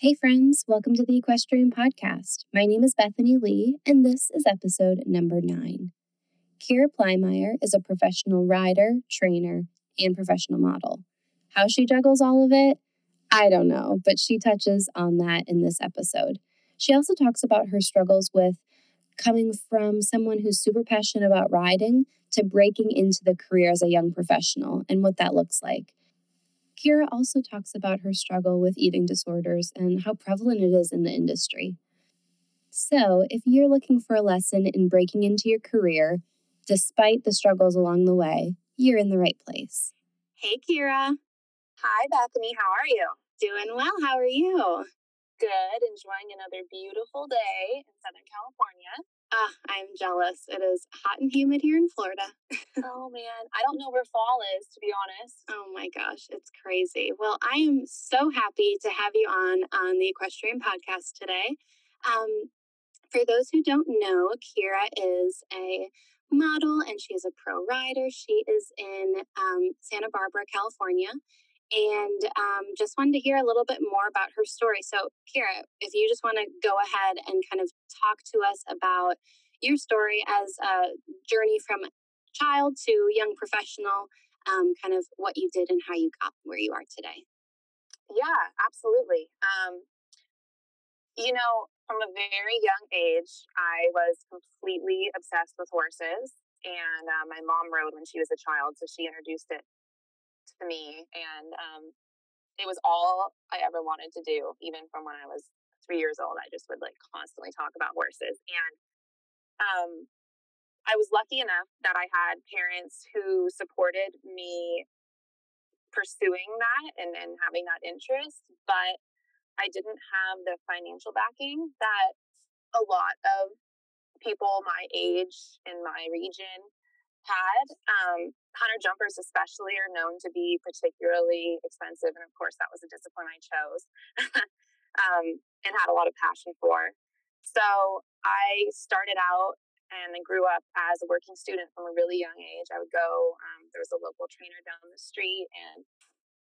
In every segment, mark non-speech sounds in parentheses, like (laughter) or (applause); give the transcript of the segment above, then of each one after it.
Hey, friends, welcome to the Equestrian Podcast. My name is Bethany Lee, and this is episode number nine. Kira Plymire is a professional rider, trainer, and professional model. How she juggles all of it, I don't know, but she touches on that in this episode. She also talks about her struggles with coming from someone who's super passionate about riding to breaking into the career as a young professional and what that looks like. Kira also talks about her struggle with eating disorders and how prevalent it is in the industry. So, if you're looking for a lesson in breaking into your career, despite the struggles along the way, you're in the right place. Hey, Kira. Hi, Bethany. How are you? Doing well. How are you? Good. Enjoying another beautiful day in Southern California. Ah, I'm jealous. It is hot and humid here in Florida. (laughs) oh man, I don't know where fall is to be honest. Oh my gosh, it's crazy. Well, I am so happy to have you on on the Equestrian podcast today. Um, for those who don't know, Kira is a model and she is a pro rider. She is in um, Santa Barbara, California, and um, just wanted to hear a little bit more about her story. So, Kira, if you just want to go ahead and kind of talk to us about your story as a journey from child to young professional, um, kind of what you did and how you got where you are today. Yeah, absolutely. Um, you know, from a very young age, I was completely obsessed with horses. And uh, my mom rode when she was a child, so she introduced it to me. And um, it was all I ever wanted to do, even from when I was three years old. I just would like constantly talk about horses. And um, I was lucky enough that I had parents who supported me pursuing that and, and having that interest, but I didn't have the financial backing that a lot of people my age in my region had. Um, hunter jumpers, especially, are known to be particularly expensive. And of course, that was a discipline I chose (laughs) um, and had a lot of passion for. So I started out and I grew up as a working student from a really young age. I would go, um, there was a local trainer down the street, and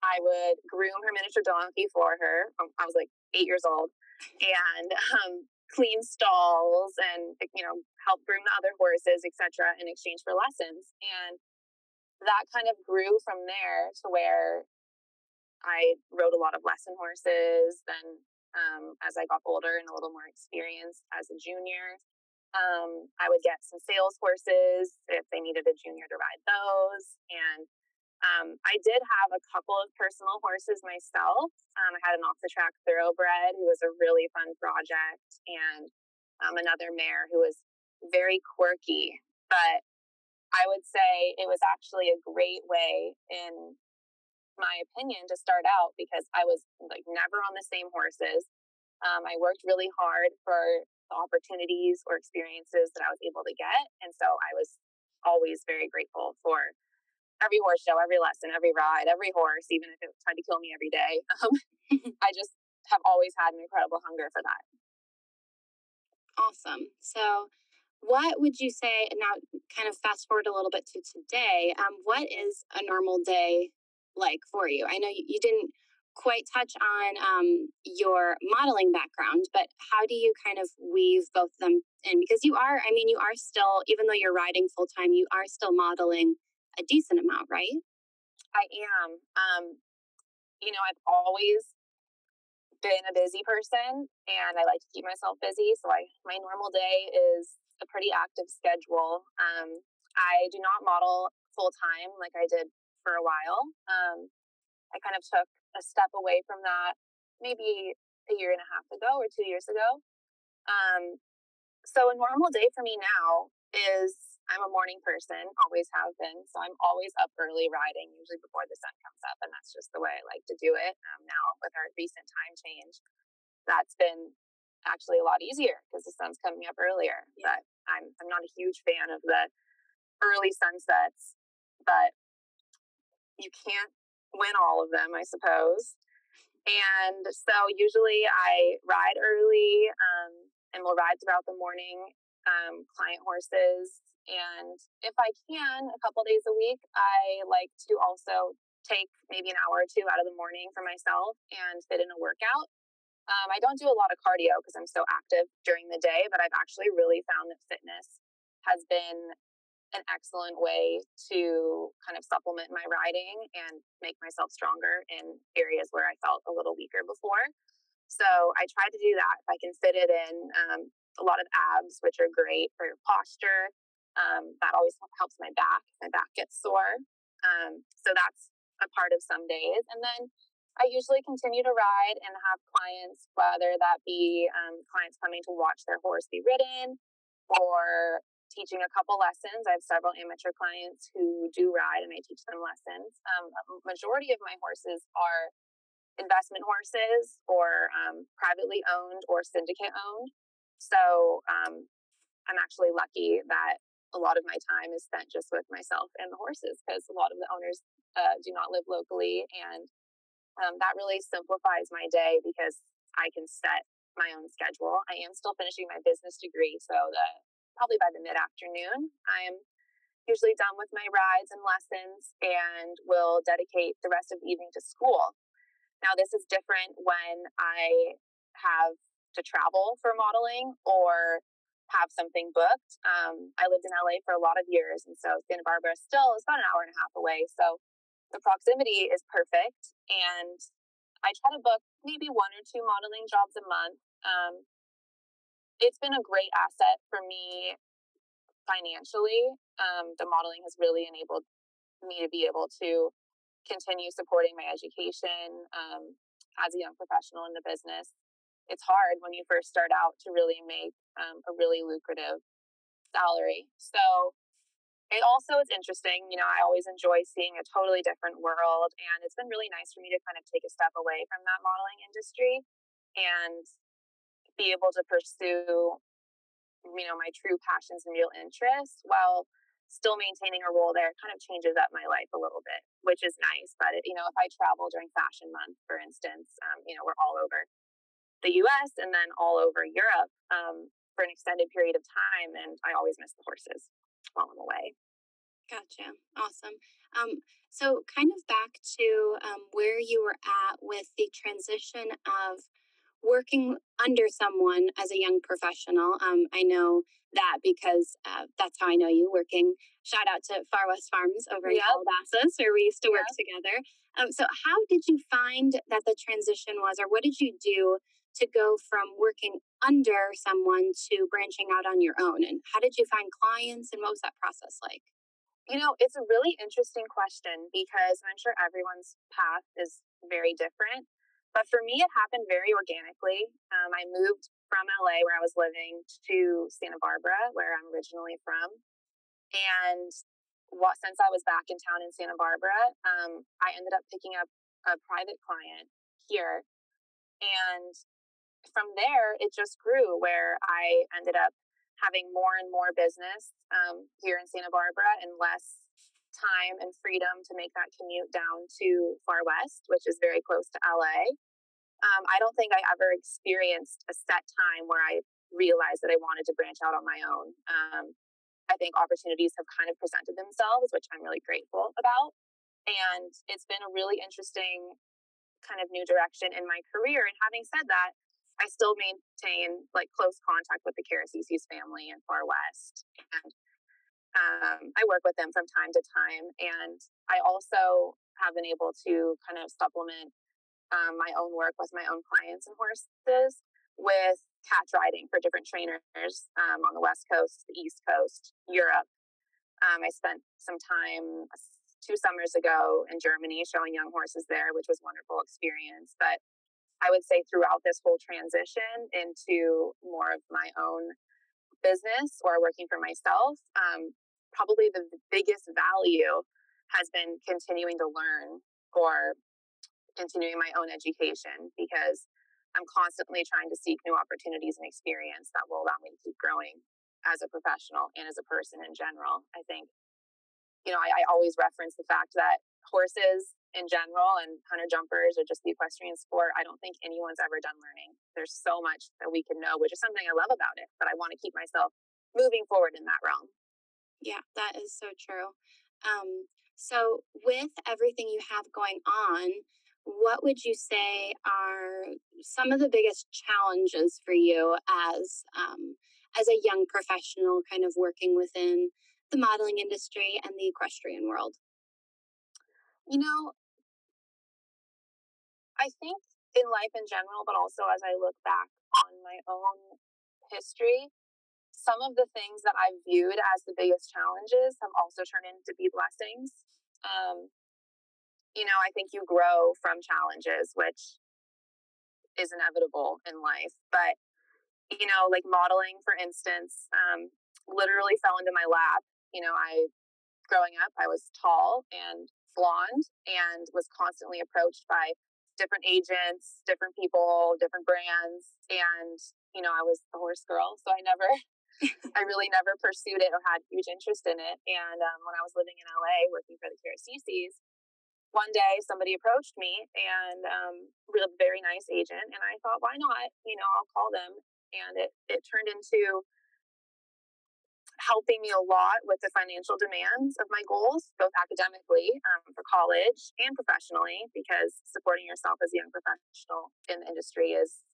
I would groom her miniature donkey for her. Um, I was like eight years old. And (laughs) um, clean stalls and you know help groom the other horses etc in exchange for lessons and that kind of grew from there to where i rode a lot of lesson horses then um, as i got older and a little more experienced as a junior um, i would get some sales horses if they needed a junior to ride those and um, I did have a couple of personal horses myself. Um, I had an off the track thoroughbred who was a really fun project, and um, another mare who was very quirky. But I would say it was actually a great way, in my opinion, to start out because I was like never on the same horses. Um, I worked really hard for the opportunities or experiences that I was able to get. And so I was always very grateful for every horse show, every lesson, every ride, every horse, even if it tried to kill me every day. (laughs) Um, (laughs) I just have always had an incredible hunger for that. Awesome. So, what would you say? Now, kind of fast forward a little bit to today. Um, what is a normal day like for you? I know you, you didn't quite touch on um, your modeling background, but how do you kind of weave both of them in? Because you are, I mean, you are still, even though you're riding full time, you are still modeling a decent amount, right? I am. Um, you know, I've always been a busy person and I like to keep myself busy. So I my normal day is a pretty active schedule. Um, I do not model full time like I did for a while. Um, I kind of took a step away from that maybe a year and a half ago or two years ago. Um, so a normal day for me now is I'm a morning person, always have been. So I'm always up early riding, usually before the sun comes up. And that's just the way I like to do it. Um, now, with our recent time change, that's been actually a lot easier because the sun's coming up earlier. Yeah. But I'm I'm not a huge fan of the early sunsets, but you can't win all of them, I suppose. And so usually I ride early um, and will ride throughout the morning, um, client horses. And if I can, a couple days a week, I like to also take maybe an hour or two out of the morning for myself and fit in a workout. Um, I don't do a lot of cardio because I'm so active during the day, but I've actually really found that fitness has been an excellent way to kind of supplement my riding and make myself stronger in areas where I felt a little weaker before. So I try to do that if I can fit it in. Um, a lot of abs, which are great for your posture. Um, that always helps my back. My back gets sore. Um, so that's a part of some days. And then I usually continue to ride and have clients, whether that be um, clients coming to watch their horse be ridden or teaching a couple lessons. I have several amateur clients who do ride and I teach them lessons. Um, majority of my horses are investment horses or um, privately owned or syndicate owned. So um, I'm actually lucky that a lot of my time is spent just with myself and the horses because a lot of the owners uh, do not live locally and um, that really simplifies my day because I can set my own schedule. I am still finishing my business degree, so the probably by the mid afternoon, I am usually done with my rides and lessons and will dedicate the rest of the evening to school. Now, this is different when I have to travel for modeling or have something booked. Um, I lived in LA for a lot of years, and so Santa Barbara still is about an hour and a half away. So the proximity is perfect. And I try to book maybe one or two modeling jobs a month. Um, it's been a great asset for me financially. Um, the modeling has really enabled me to be able to continue supporting my education um, as a young professional in the business. It's hard when you first start out to really make um, a really lucrative salary. So it also is interesting. You know, I always enjoy seeing a totally different world. And it's been really nice for me to kind of take a step away from that modeling industry and be able to pursue, you know, my true passions and real interests while still maintaining a role there. Kind of changes up my life a little bit, which is nice. But, it, you know, if I travel during fashion month, for instance, um, you know, we're all over the US and then all over Europe um, for an extended period of time. And I always miss the horses while I'm away. Gotcha. Awesome. Um, so, kind of back to um, where you were at with the transition of working under someone as a young professional. Um, I know that because uh, that's how I know you working. Shout out to Far West Farms over yep. in Calabasas, where we used to work together. Um, so, how did you find that the transition was, or what did you do to go from working under someone to branching out on your own? And how did you find clients, and what was that process like? You know, it's a really interesting question because I'm sure everyone's path is very different. But for me, it happened very organically. Um, I moved from LA, where I was living, to Santa Barbara, where I'm originally from. And what, since I was back in town in Santa Barbara, um, I ended up picking up a private client here. And from there, it just grew where I ended up having more and more business um, here in Santa Barbara and less time and freedom to make that commute down to Far West, which is very close to LA. Um, I don't think I ever experienced a set time where I realized that I wanted to branch out on my own. Um, I think opportunities have kind of presented themselves, which I'm really grateful about. And it's been a really interesting kind of new direction in my career. And having said that, I still maintain like close contact with the Karazissis family in Far West. And um, I work with them from time to time. And I also have been able to kind of supplement um, my own work with my own clients and horses with catch riding for different trainers um, on the West Coast, the East Coast, Europe. Um, I spent some time two summers ago in Germany showing young horses there, which was wonderful experience. But I would say throughout this whole transition into more of my own business or working for myself, um, probably the biggest value has been continuing to learn or continuing my own education because I'm constantly trying to seek new opportunities and experience that will allow me to keep growing as a professional and as a person in general. I think, you know, I, I always reference the fact that horses in general and hunter jumpers or just the equestrian sport, I don't think anyone's ever done learning. There's so much that we can know, which is something I love about it, but I want to keep myself moving forward in that realm. Yeah, that is so true. Um, so, with everything you have going on, what would you say are some of the biggest challenges for you as um, as a young professional, kind of working within the modeling industry and the equestrian world? You know, I think in life in general, but also as I look back on my own history, some of the things that I viewed as the biggest challenges have also turned into be blessings. Um, you know, I think you grow from challenges, which is inevitable in life. But, you know, like modeling, for instance, um, literally fell into my lap. You know, I, growing up, I was tall and blonde and was constantly approached by different agents, different people, different brands. And, you know, I was a horse girl. So I never, (laughs) I really never pursued it or had huge interest in it. And um, when I was living in LA working for the Karazissises, one day somebody approached me and um, a very nice agent and i thought why not you know i'll call them and it, it turned into helping me a lot with the financial demands of my goals both academically um, for college and professionally because supporting yourself as a young professional in the industry is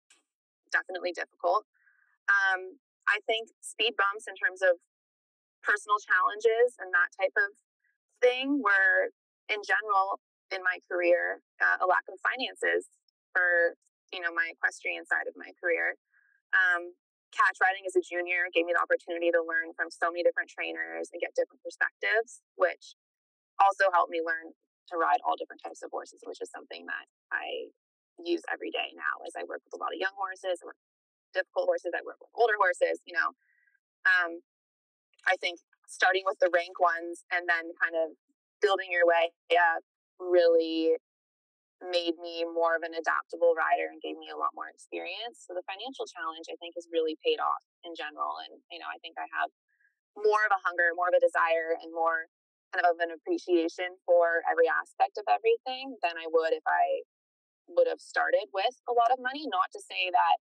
definitely difficult. Um, i think speed bumps in terms of personal challenges and that type of thing were in general in my career uh, a lack of finances for you know my equestrian side of my career. Um, catch riding as a junior gave me the opportunity to learn from so many different trainers and get different perspectives which also helped me learn to ride all different types of horses which is something that i use every day now as i work with a lot of young horses or difficult horses i work with older horses you know? Um, i think starting with the rank ones and then kind of building your way up really made me more of an adaptable rider and gave me a lot more experience. So the financial challenge I think has really paid off in general. And, you know, I think I have more of a hunger, more of a desire and more kind of an appreciation for every aspect of everything than I would if I would have started with a lot of money. Not to say that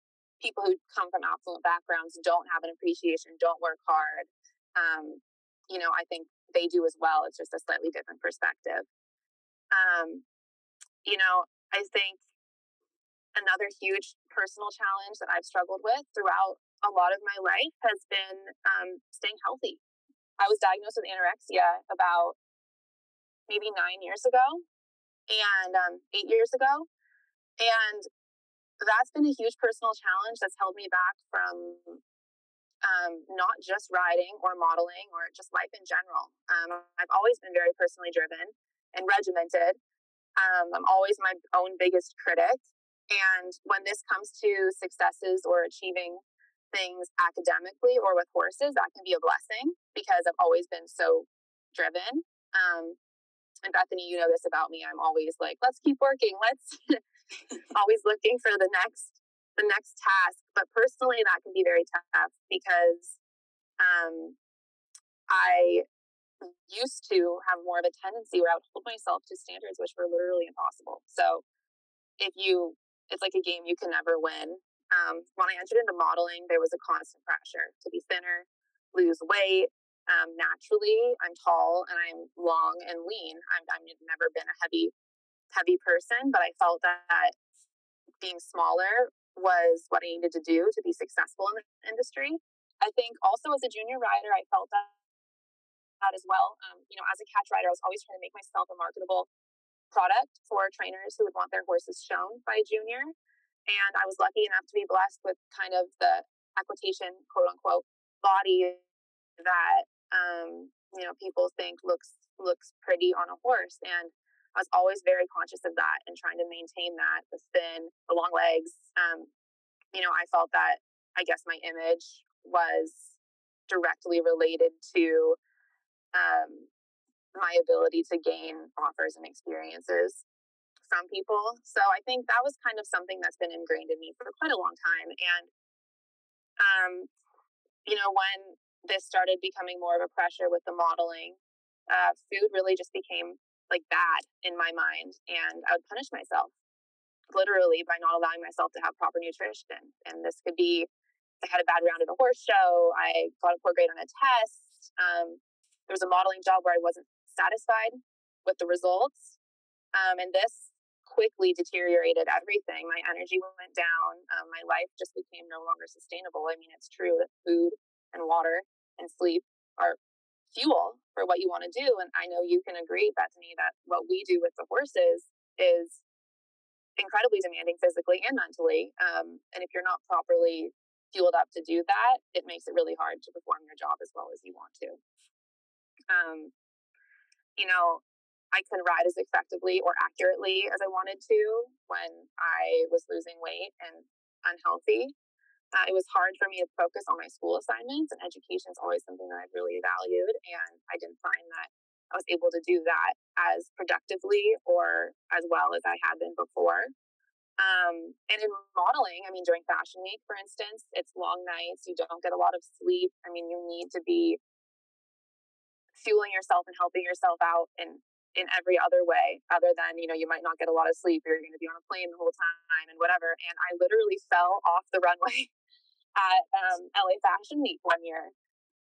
people who come from affluent backgrounds don't have an appreciation, don't work hard. Um, you know, I think they do as well. It's just a slightly different perspective. Um, you know, I think another huge personal challenge that I've struggled with throughout a lot of my life has been um, staying healthy. I was diagnosed with anorexia about maybe nine years ago and um, eight years ago. And that's been a huge personal challenge that's held me back from um, not just riding or modeling or just life in general. Um, I've always been very personally driven and regimented. Um, I'm always my own biggest critic. And when this comes to successes or achieving things academically or with horses, that can be a blessing because I've always been so driven. Um, and Bethany, you know this about me. I'm always like, let's keep working. Let's (laughs) always looking for the next the next task. But personally, that can be very tough because um, I used to have more of a tendency where I would hold myself to standards which were literally impossible. So if you, it's like a game you can never win. Um, when I entered into modeling, there was a constant pressure to be thinner, lose weight. Um, naturally, I'm tall and I'm long and lean. I'm, I've never been a heavy, heavy person, but I felt that being smaller was what I needed to do to be successful in the industry. I think also as a junior rider, I felt that that as well. Um, you know, as a catch rider, I was always trying to make myself a marketable product for trainers who would want their horses shown by a junior. And I was lucky enough to be blessed with kind of the equitation, quote unquote, body that um, you know people think looks looks pretty on a horse. And I was always very conscious of that and trying to maintain that, the thin, the long legs. Um, you know, I felt that I guess my image was directly related to um, my ability to gain offers and experiences from people. So I think that was kind of something that's been ingrained in me for quite a long time. And, um, you know, when this started becoming more of a pressure with the modeling, uh, food really just became like bad in my mind, and I would punish myself literally by not allowing myself to have proper nutrition. And this could be I had a bad round at a horse show, I got a poor grade on a test. Um, there was a modeling job where I wasn't satisfied with the results. Um, and this quickly deteriorated everything. My energy went down. Um, my life just became no longer sustainable. I mean, it's true that food and water and sleep are fuel for what you want to do. And I know you can agree, Bethany, that what we do with the horses is incredibly demanding physically and mentally. Um, and if you're not properly fueled up to do that, it makes it really hard to perform your job as well as you want to. Um, you know, I couldn't ride as effectively or accurately as I wanted to when I was losing weight and unhealthy. Uh, it was hard for me to focus on my school assignments, and education is always something that I've really valued. And I didn't find that I was able to do that as productively or as well as I had been before. Um, and in modeling, I mean, during Fashion Week, for instance, it's long nights, you don't get a lot of sleep. I mean, you need to be fueling yourself and helping yourself out in in every other way other than you know you might not get a lot of sleep you're going to be on a plane the whole time and whatever. And i literally fell off the runway (laughs) at um, la fashion week one year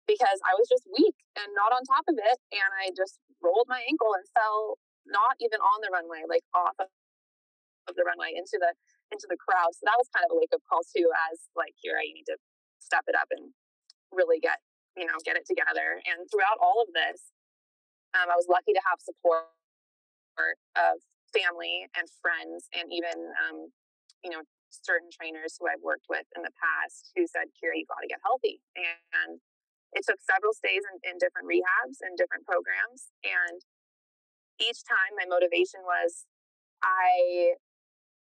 because i was just weak and not on top of it and i just rolled my ankle and fell not even on the runway like off of, of the runway into the into the crowd. So that was kind of a wake up call too as like here i need to step it up and really get you know get it together and throughout all of this um, I was lucky to have support of family and friends, and even um, you know certain trainers who I've worked with in the past who said, "Kira, you got to get healthy." And it took several stays in, in different rehabs and different programs, and each time my motivation was, I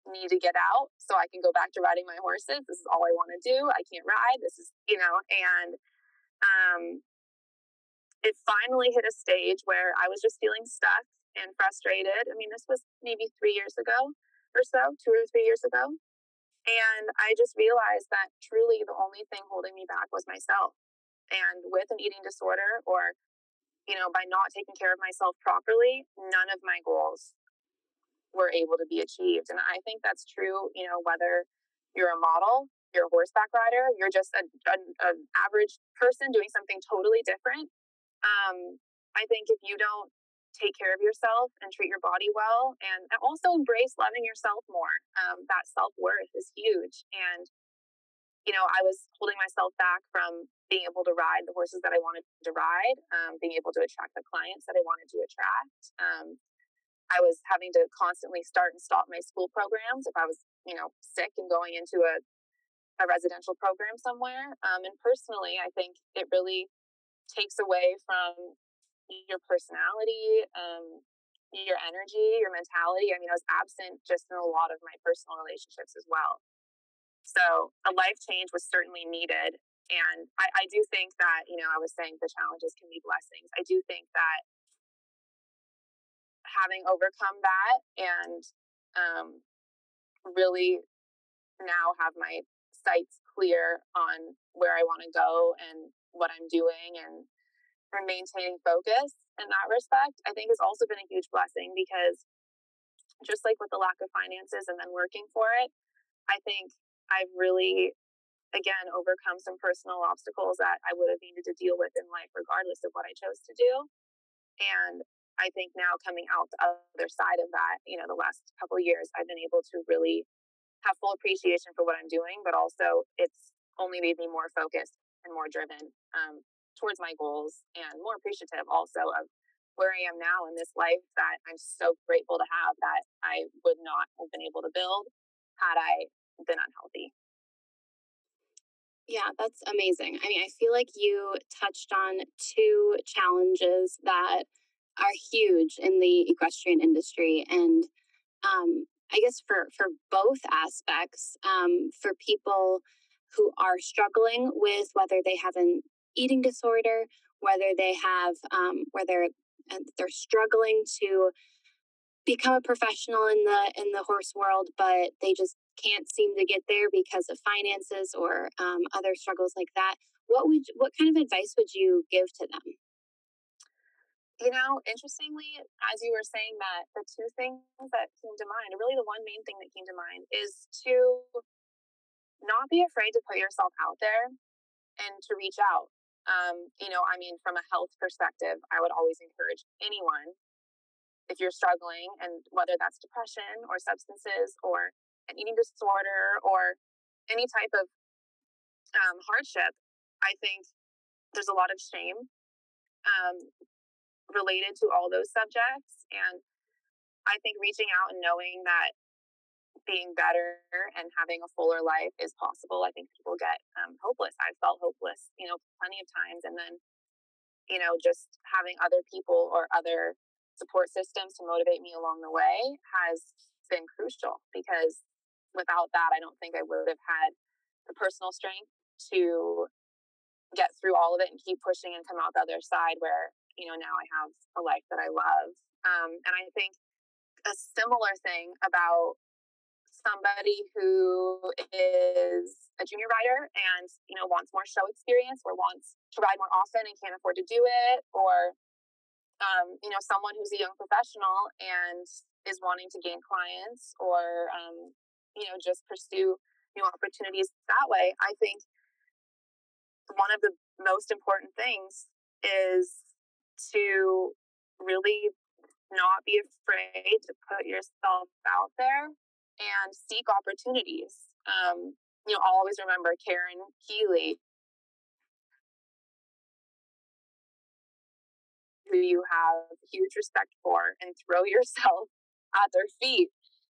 need to get out so I can go back to riding my horses. This is all I want to do. I can't ride. This is, you know, and um, it finally hit a stage where I was just feeling stuck and frustrated. I mean, this was maybe three years ago or so, two or three years ago. And I just realized that truly the only thing holding me back was myself. And with an eating disorder, or, you know, by not taking care of myself properly, none of my goals were able to be achieved. And I think that's true, you know, whether you're a model, you're a horseback rider, you're just an average person doing something totally different um, I think if you don't take care of yourself and treat your body well and also embrace loving yourself more, um, that self worth is huge. And, you know, I was holding myself back from being able to ride the horses that I wanted to ride, um, being able to attract the clients that I wanted to attract. Um, I was having to constantly start and stop my school programs if I was, you know, sick and going into a, a residential program somewhere. Um, and personally, I think it really takes away from your personality, um, your energy, your mentality. I mean, I was absent just in a lot of my personal relationships as well. So a life change was certainly needed. And I, I do think that, you know, I was saying the challenges can be blessings. I do think that having overcome that and um, really now have my sights clear on where I want to go and what I'm doing and maintaining focus in that respect, I think has also been a huge blessing because just like with the lack of finances and then working for it, I think I've really again overcome some personal obstacles that I would have needed to deal with in life regardless of what I chose to do. And I think now coming out the other side of that, you know, the last couple years, I've been able to really have full appreciation for what I'm doing, but also it's only made me more focused and more driven um, towards my goals and more appreciative also of where I am now in this life that I'm so grateful to have that I would not have been able to build had I been unhealthy. Yeah, that's amazing. I mean, I feel like you touched on two challenges that are huge in the equestrian industry. And um, I guess for, for both aspects, um, for people who are struggling with whether they have an eating disorder, whether they have, um, whether uh, they're struggling to become a professional in the in the horse world, but they just can't seem to get there because of finances or um, other struggles like that, what would what kind of advice would you give to them? You know, interestingly, as you were saying that, the two things that came to mind, really the one main thing that came to mind is to not be afraid to put yourself out there and to reach out. Um, you know, I mean, from a health perspective, I would always encourage anyone if you're struggling, and whether that's depression or substances or an eating disorder or any type of um, hardship, I think there's a lot of shame um, related to all those subjects. And I think reaching out and knowing that being better and having a fuller life is possible. I think people get um, hopeless. I've felt hopeless, you know, plenty of times. And then, you know, just having other people or other support systems to motivate me along the way has been crucial because without that, I don't think I would have had the personal strength to get through all of it and keep pushing and come out the other side where, you know, now I have a life that I love. Um, and I think a similar thing about somebody who is a junior rider and you know wants more show experience or wants to ride more often and can't afford to do it or um, you know someone who's a young professional and is wanting to gain clients or um, you know, just pursue new opportunities that way. I think one of the most important things is to really not be afraid to put yourself out there and seek opportunities. Um, you know, I'll always remember Karen Healey, who you have huge respect for, and throw (laughs) yourself at their feet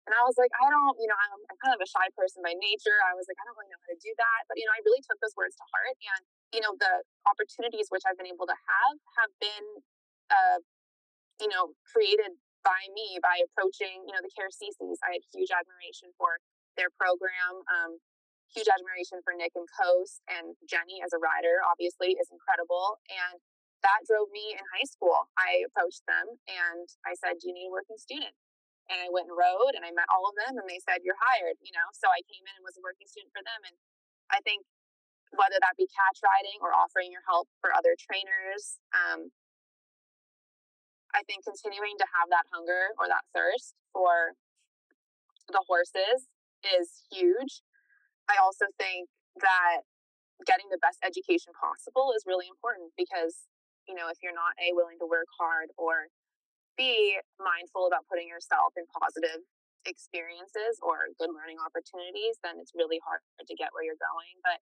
and I was like, I don't, you know, I'm, I'm kind of a shy person by nature. I was like, I don't really know how to do that. But, you know, I really took those words to heart. And, you know, the opportunities which I've been able to have have been, uh, you know, created by me by approaching, you know, the Karazissises. I had huge admiration for their program. Um, huge admiration for Nick and Coast and Jenny as a rider, obviously, is incredible. And that drove me in high school. I approached them and I said, Do you need a working student? and I went and rode and I met all of them and they said, You're hired, you know. So I came in and was a working student for them. And I think whether that be catch riding or offering your help for other trainers, um, I think continuing to have that hunger or that thirst for the horses is huge. I also think that getting the best education possible is really important because, you know, if you're not A, willing to work hard or be mindful about putting yourself in positive experiences or good learning opportunities, then it's really hard to get where you're going. But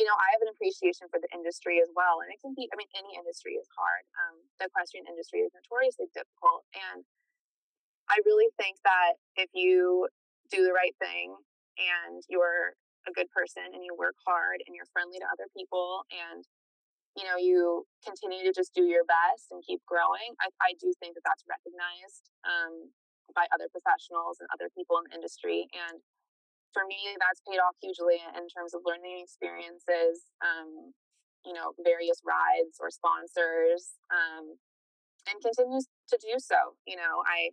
you know, I have an appreciation for the industry as well, and it can be. I mean, any industry is hard. Um, the equestrian industry is notoriously difficult, and I really think that if you do the right thing and you're a good person and you work hard and you're friendly to other people and you know you continue to just do your best and keep growing i, I do think that that's recognized um, by other professionals and other people in the industry and for me that's paid off hugely in terms of learning experiences um, you know various rides or sponsors um, and continues to do so you know i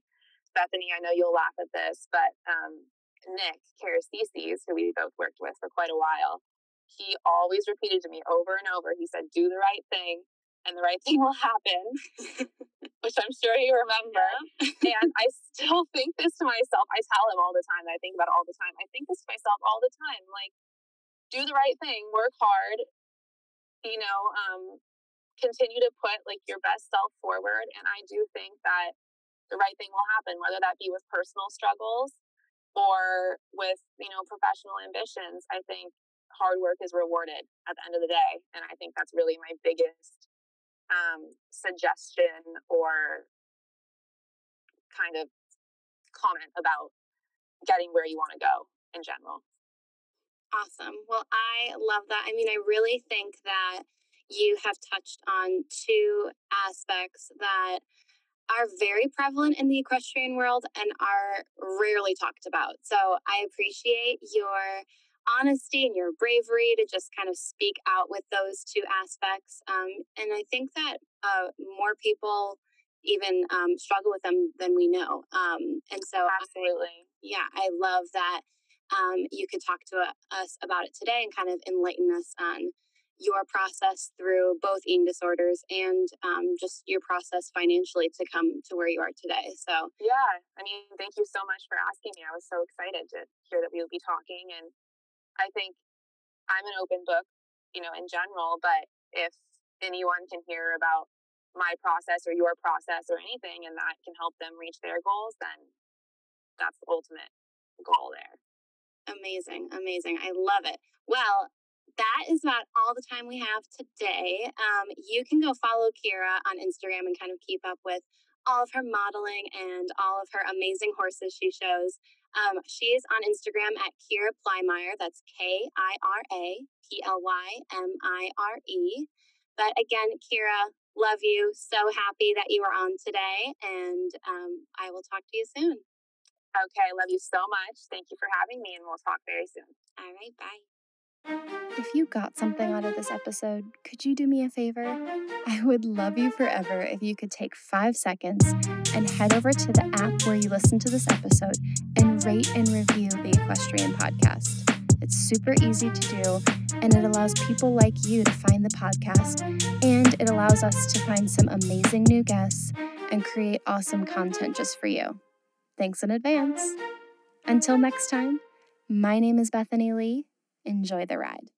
bethany i know you'll laugh at this but um, nick Karazissis, who we both worked with for quite a while he always repeated to me over and over. He said, "Do the right thing, and the right (laughs) thing will happen," (laughs) which I'm sure you remember. and I still (laughs) think this to myself. I tell him all the time. I think about it all the time. I think this to myself all the time. Like, do the right thing, work hard. You know, um, continue to put like your best self forward. And I do think that the right thing will happen, whether that be with personal struggles or with you know professional ambitions. I think hard work is rewarded at the end of the day. And I think that's really my biggest um, suggestion or kind of comment about getting where you want to go in general. Awesome. Well, I love that. I mean, I really think that you have touched on two aspects that are very prevalent in the equestrian world and are rarely talked about. So I appreciate your honesty and your bravery to just kind of speak out with those two aspects. Um, and I think that uh, more people even um, struggle with them than we know. Um, and so, absolutely, I, yeah, I love that. um, you could talk to us about it today and kind of enlighten us on your process through both eating disorders and um, just your process financially to come to where you are today. So, yeah, I mean, thank you so much for asking me. I was so excited to hear that we would be talking. And I think I'm an open book, you know, in general, but if anyone can hear about my process or your process or anything and that can help them reach their goals, then that's the ultimate goal there. Amazing, amazing. I love it. Well, that is about all the time we have today. Um, you can go follow Kira on Instagram and kind of keep up with all of her modeling and all of her amazing horses she shows. Um, she is on Instagram at Kira Plymire. That's K I R A P L Y M I R E. But again, Kira, love you. So happy that you are on today. And um, I will talk to you soon. Okay. I love you so much. Thank you for having me, and we'll talk very soon. All right. Bye. If you got something out of this episode, could you do me a favor? I would love you forever if you could take five seconds and head over to the app where you listen to this episode rate and review the Equestrian Podcast. It's super easy to do, and it allows people like you to find the podcast, and it allows us to find some amazing new guests and create awesome content just for you. Thanks in advance. Until next time, my name is Bethany Lee Enjoy the ride.